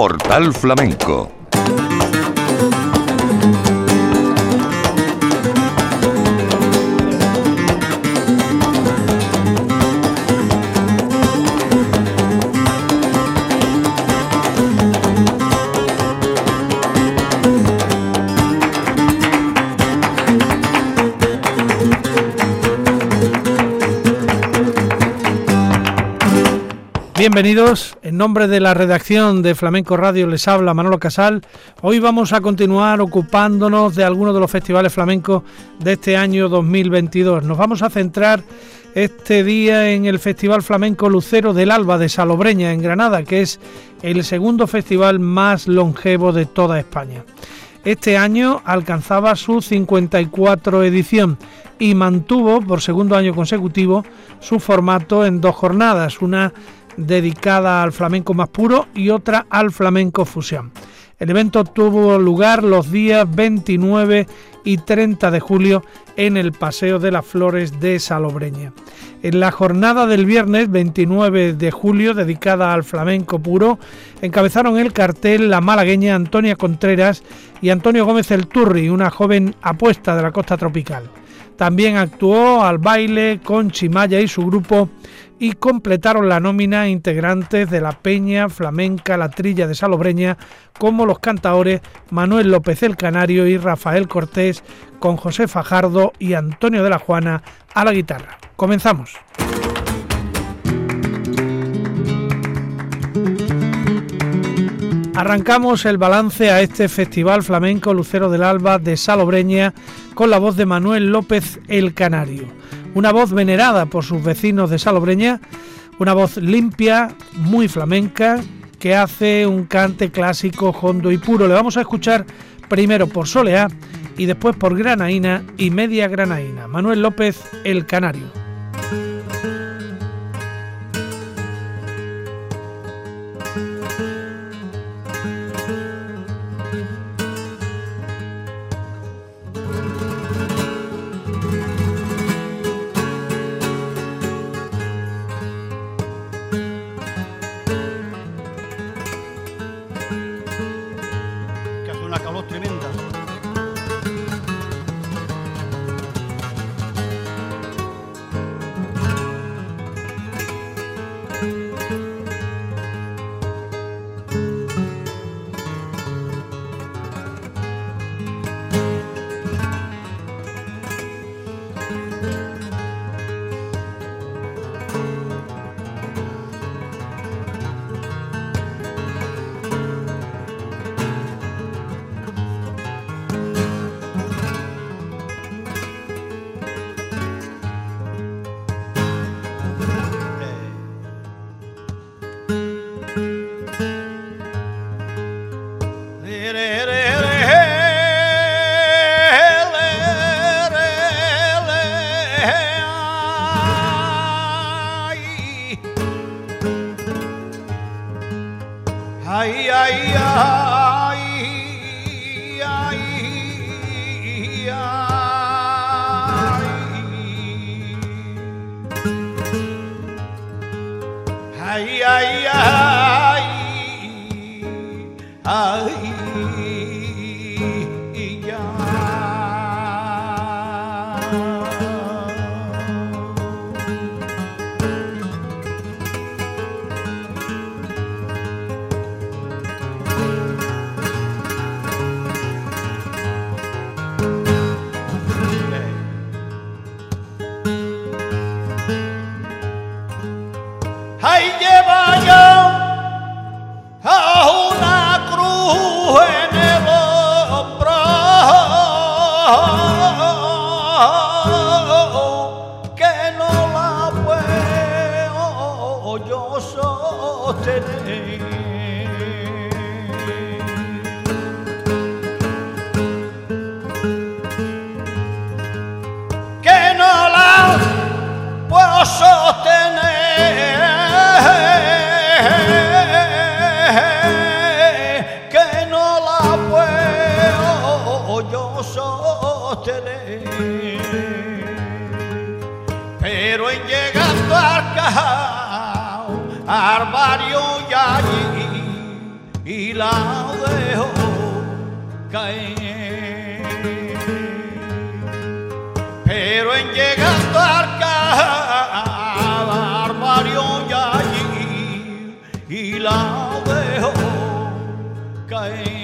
Portal Flamenco. Bienvenidos, en nombre de la redacción de Flamenco Radio les habla Manolo Casal. Hoy vamos a continuar ocupándonos de algunos de los festivales flamencos de este año 2022. Nos vamos a centrar este día en el Festival Flamenco Lucero del Alba de Salobreña, en Granada, que es el segundo festival más longevo de toda España. Este año alcanzaba su 54 edición y mantuvo por segundo año consecutivo su formato en dos jornadas, una dedicada al flamenco más puro y otra al flamenco fusión. El evento tuvo lugar los días 29 y 30 de julio en el Paseo de las Flores de Salobreña. En la jornada del viernes 29 de julio, dedicada al flamenco puro, encabezaron el cartel la malagueña Antonia Contreras y Antonio Gómez El Turri, una joven apuesta de la costa tropical. También actuó al baile con Chimaya y su grupo y completaron la nómina integrantes de la Peña Flamenca La Trilla de Salobreña, como los cantaores Manuel López el Canario y Rafael Cortés, con José Fajardo y Antonio de la Juana a la guitarra. Comenzamos. Arrancamos el balance a este Festival Flamenco Lucero del Alba de Salobreña con la voz de Manuel López el Canario una voz venerada por sus vecinos de Salobreña, una voz limpia, muy flamenca, que hace un cante clásico, hondo y puro. Le vamos a escuchar primero por Soleá y después por Granaína y Media Granaína. Manuel López, El Canario. Hawaii. today. Que no la puedo sostener. Que no la puedo yo sostener. Pero en llegando al cajao, armar la dejó caer. Pero en llegando al barbario y allí y la dejó caer.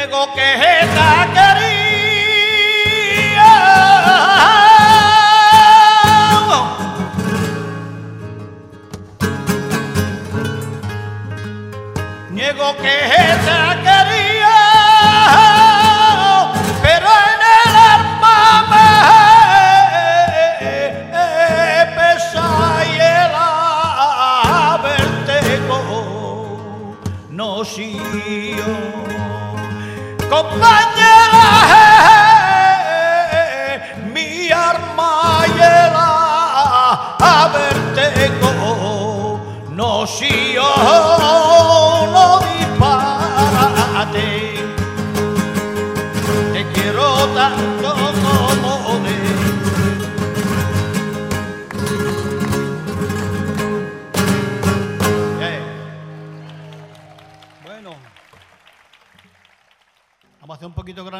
llegó quejeta.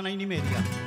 na inimedia.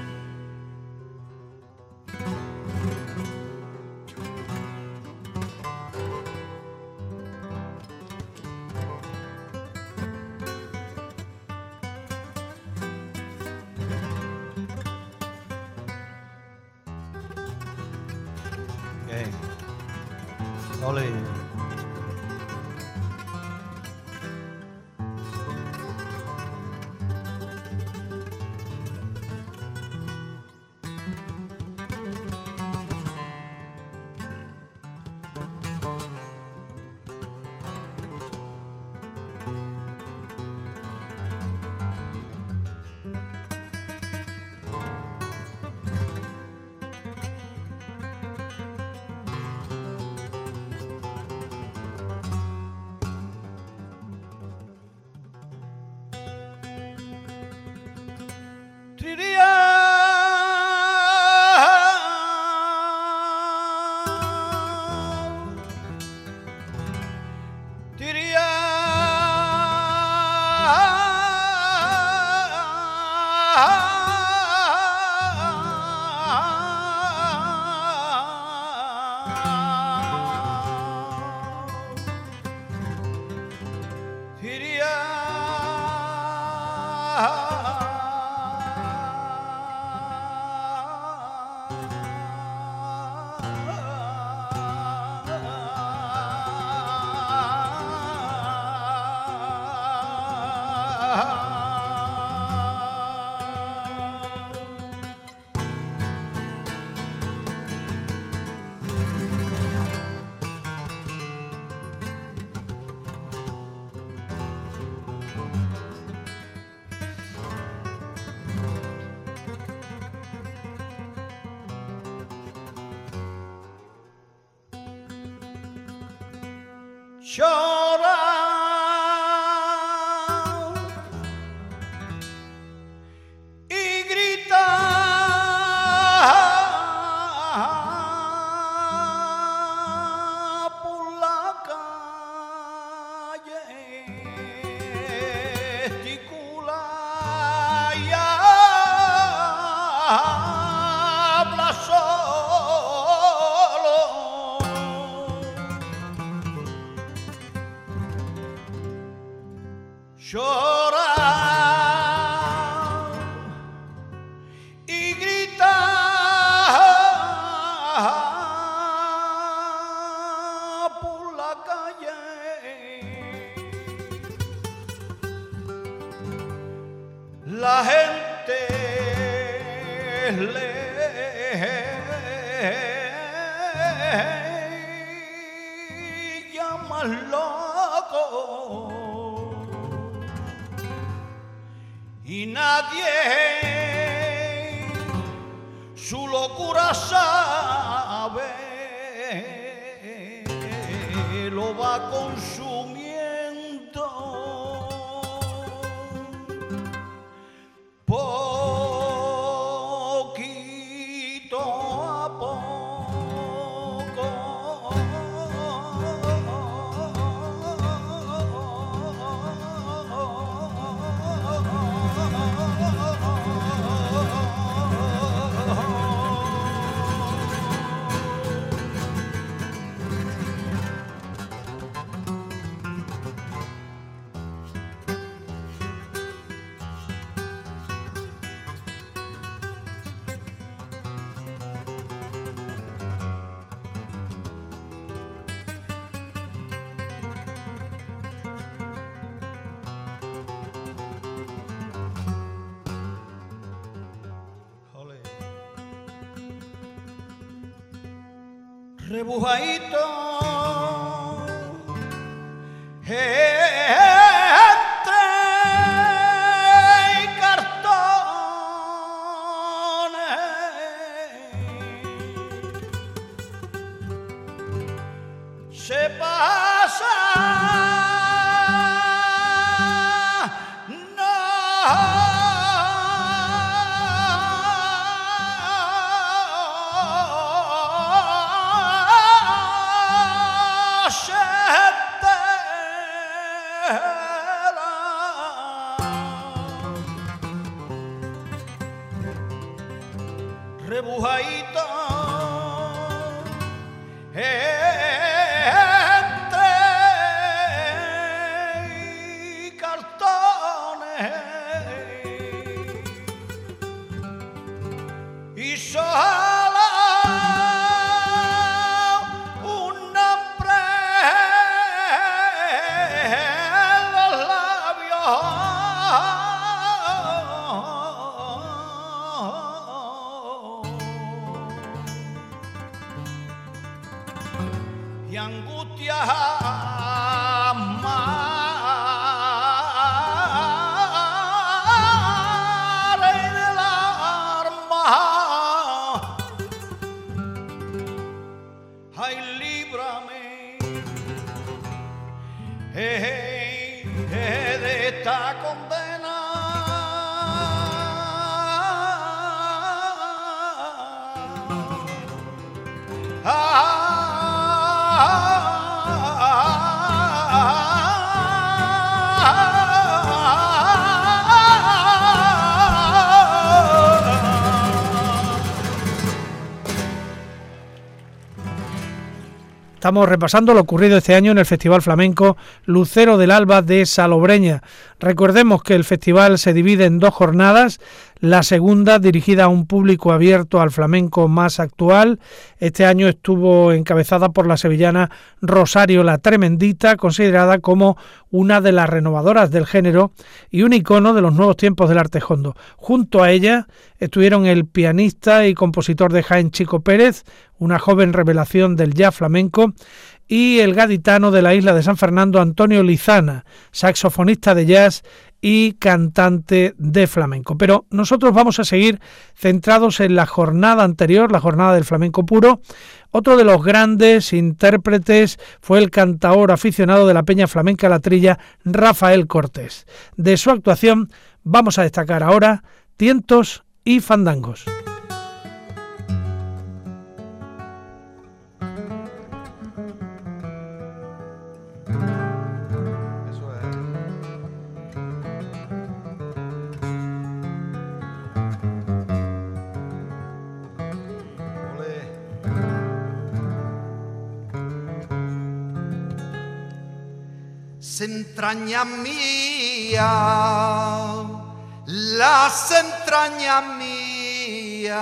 不怀疑 Estamos repasando lo ocurrido este año en el Festival Flamenco Lucero del Alba de Salobreña. Recordemos que el festival se divide en dos jornadas, la segunda dirigida a un público abierto al flamenco más actual. Este año estuvo encabezada por la sevillana Rosario la Tremendita, considerada como una de las renovadoras del género y un icono de los nuevos tiempos del arte hondo. Junto a ella estuvieron el pianista y compositor de Jaén Chico Pérez, una joven revelación del jazz flamenco, y el gaditano de la isla de San Fernando Antonio Lizana, saxofonista de jazz y cantante de flamenco. Pero nosotros vamos a seguir centrados en la jornada anterior, la jornada del flamenco puro. Otro de los grandes intérpretes fue el cantaor aficionado de la Peña Flamenca La Trilla, Rafael Cortés. De su actuación vamos a destacar ahora tientos y fandangos. Entrañas mías, las entrañas mías,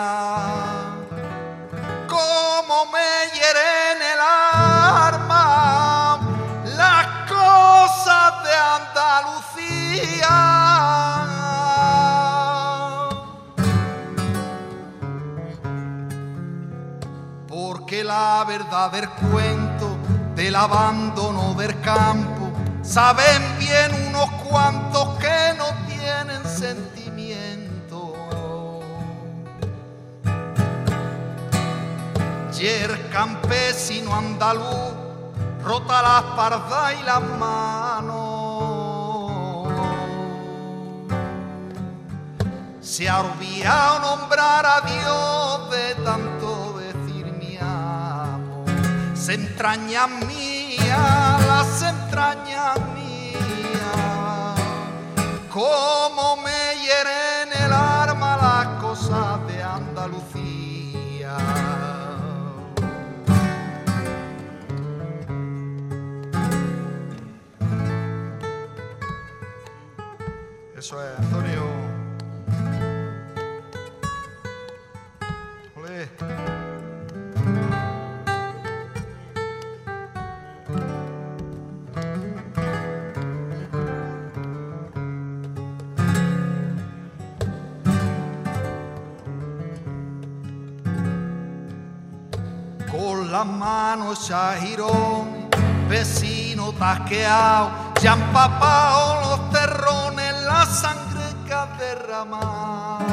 como me hieren el arma las cosas de Andalucía. Porque la verdad del cuento del abandono del campo Saben bien unos cuantos que no tienen sentimiento. Y el campesino andaluz rota la espalda y las manos. Se ha olvidado nombrar a Dios de tanto decir mi amo. Se entraña las entrañas mías, como me hieren las manos girón, vecino tasqueado, ya han papado los terrones, la sangre que ha derramado.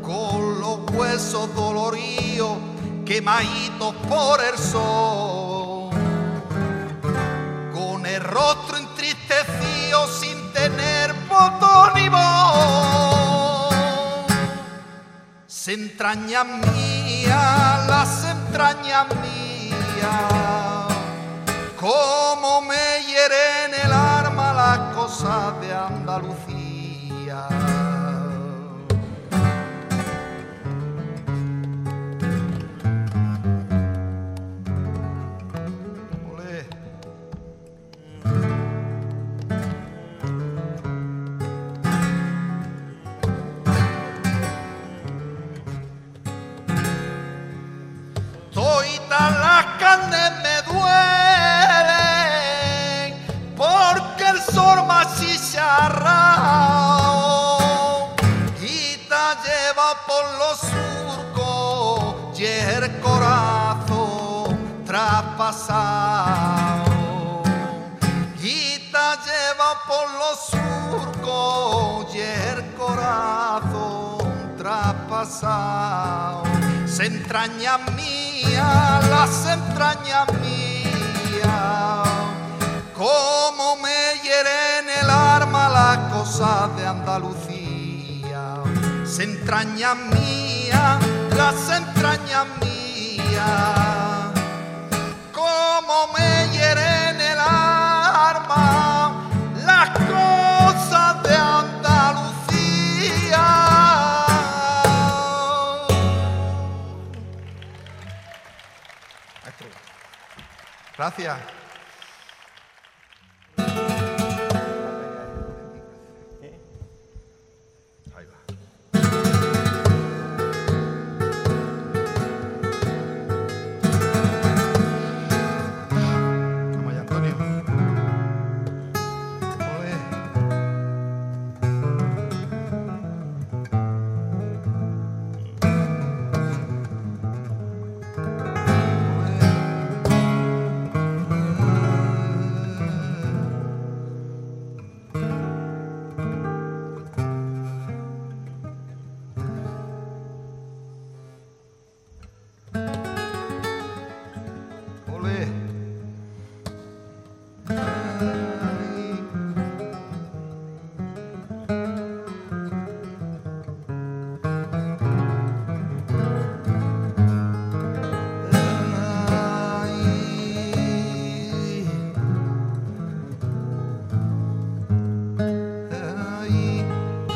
Con los huesos doloridos, quemaditos por el sol, con el rostro entristecido sin tener voto ni voz entrañas mías, las entrañas mías, como me hieren el arma las cosas de Andalucía. Corazón traspasado. Se entraña mía, las entrañas mías, como me hieren el arma las cosas de Andalucía. Se entraña mía, las entrañas mías como me Gracias.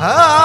Ah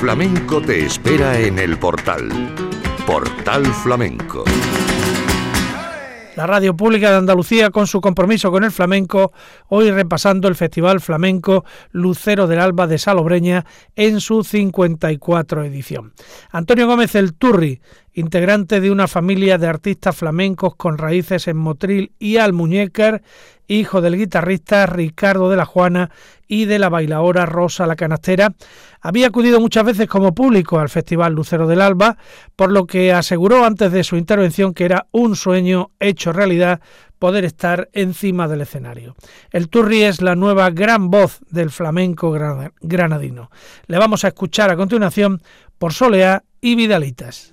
flamenco te espera en el portal. Portal Flamenco. La Radio Pública de Andalucía, con su compromiso con el flamenco, hoy repasando el Festival Flamenco Lucero del Alba de Salobreña en su 54 edición. Antonio Gómez El Turri, integrante de una familia de artistas flamencos con raíces en Motril y Almuñécar, hijo del guitarrista Ricardo de la Juana y de la bailaora Rosa la Canastera, había acudido muchas veces como público al Festival Lucero del Alba, por lo que aseguró antes de su intervención que era un sueño hecho realidad poder estar encima del escenario. El Turri es la nueva gran voz del flamenco granadino. Le vamos a escuchar a continuación por Soleá y Vidalitas.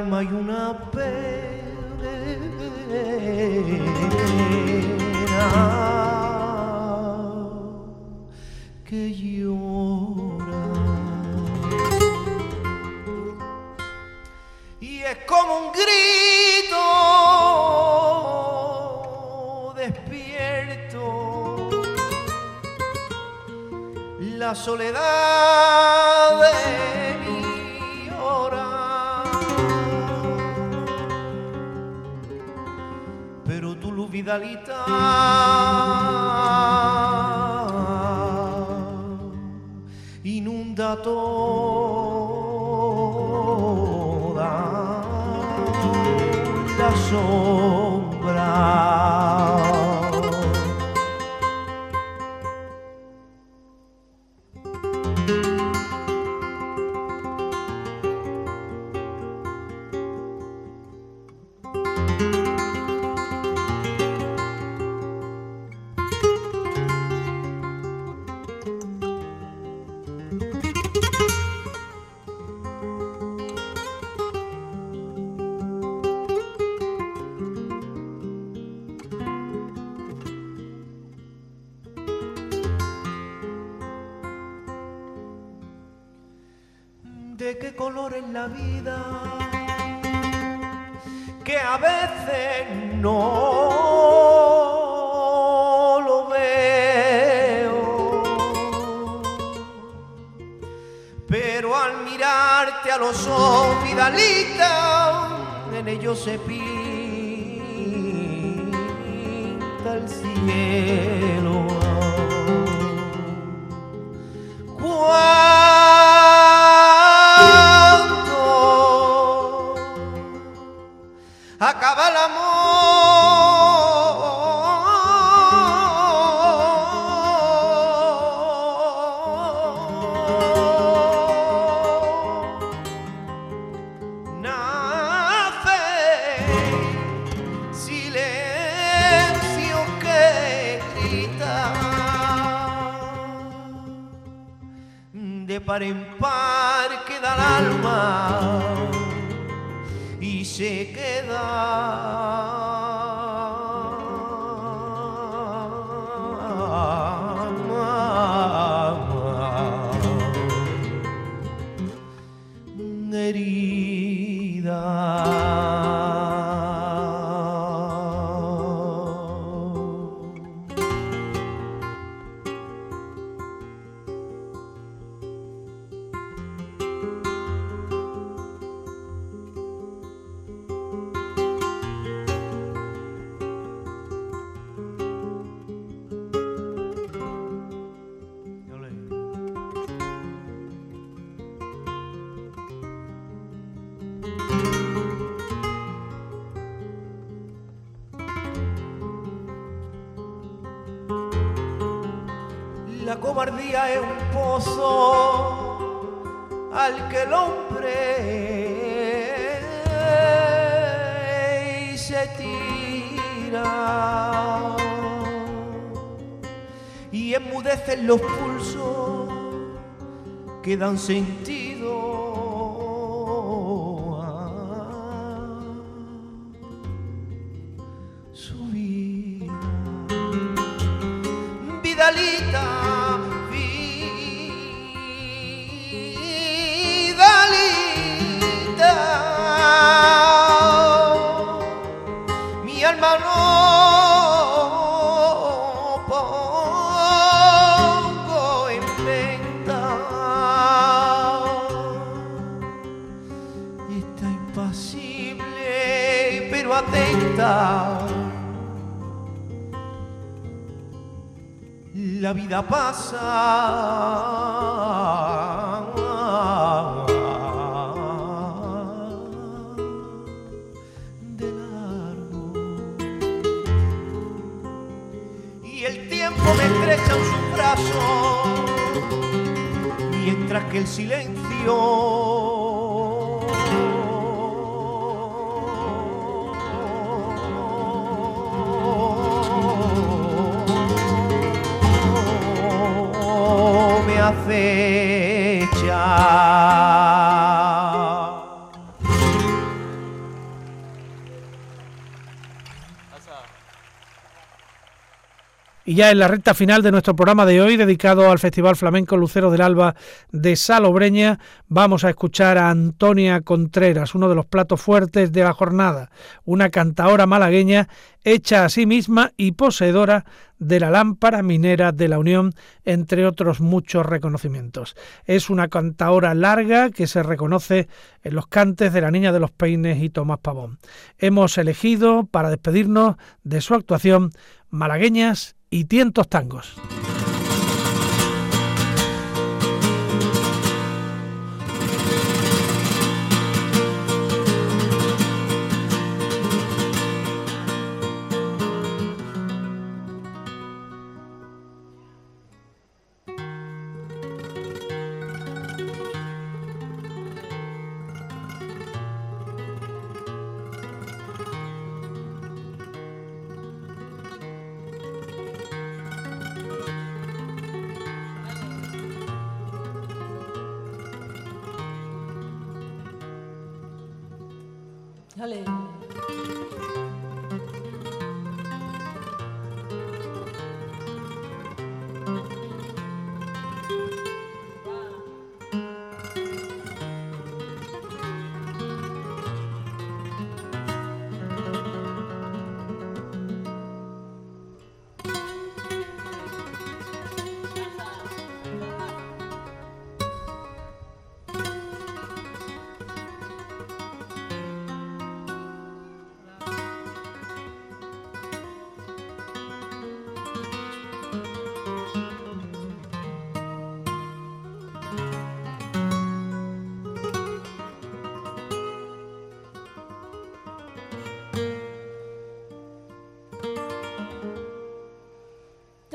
esquina del color es la vida que a veces no lo veo. Pero al mirarte a los ojos vidalita en ellos se pinta el cielo cobardía es un pozo al que el hombre se tira. Y enmudecen los pulsos que dan sentido pasa. Y ya en la recta final de nuestro programa de hoy, dedicado al Festival Flamenco Lucero del Alba de Salobreña, vamos a escuchar a Antonia Contreras, uno de los platos fuertes de la jornada, una cantaora malagueña hecha a sí misma y poseedora de la lámpara minera de la Unión, entre otros muchos reconocimientos. Es una cantaora larga que se reconoce en los cantes de la Niña de los Peines y Tomás Pavón. Hemos elegido para despedirnos de su actuación malagueñas y tientos tangos.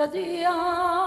La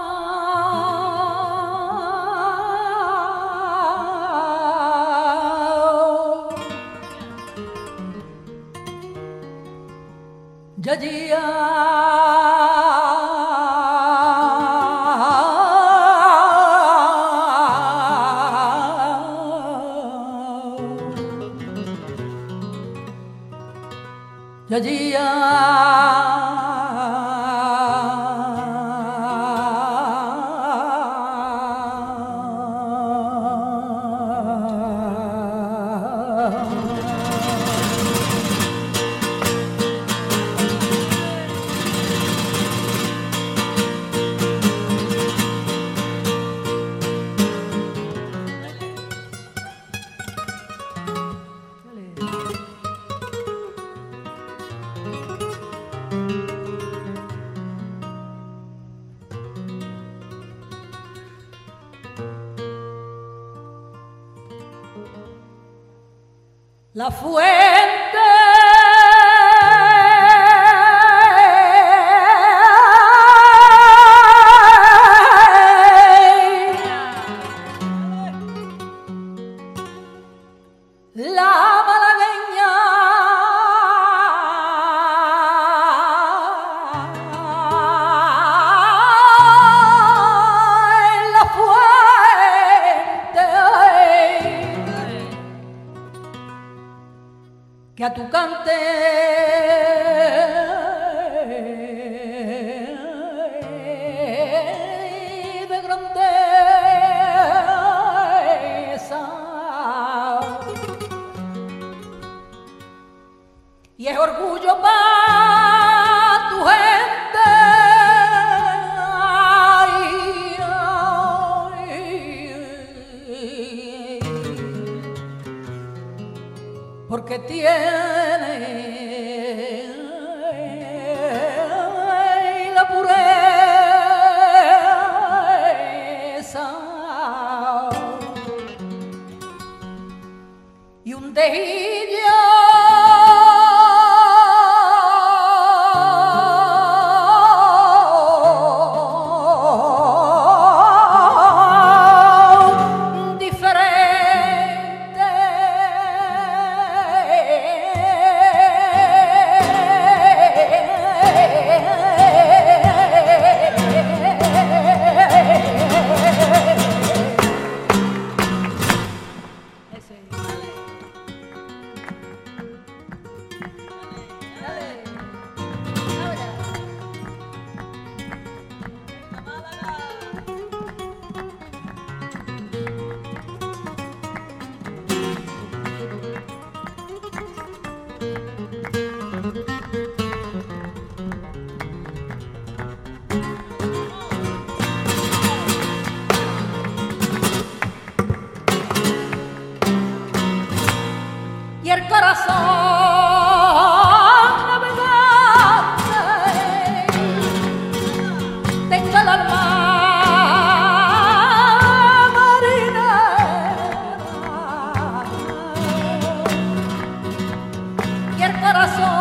coração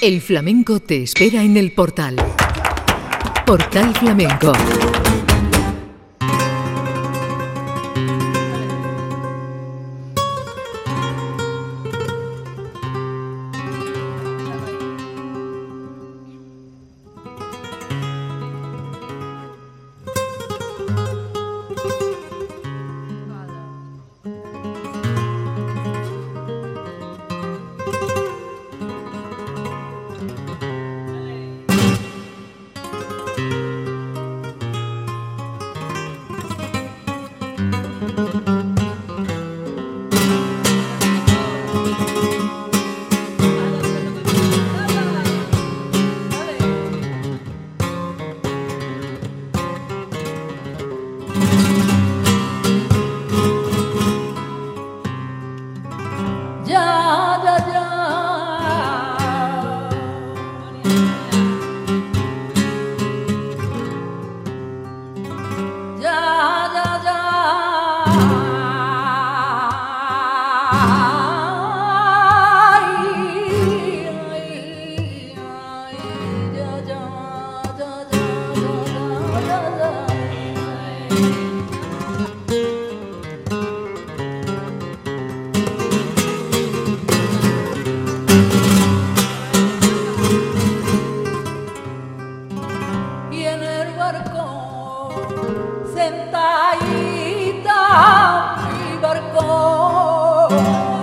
El flamenco te espera en el portal. Portal Flamenco Oh.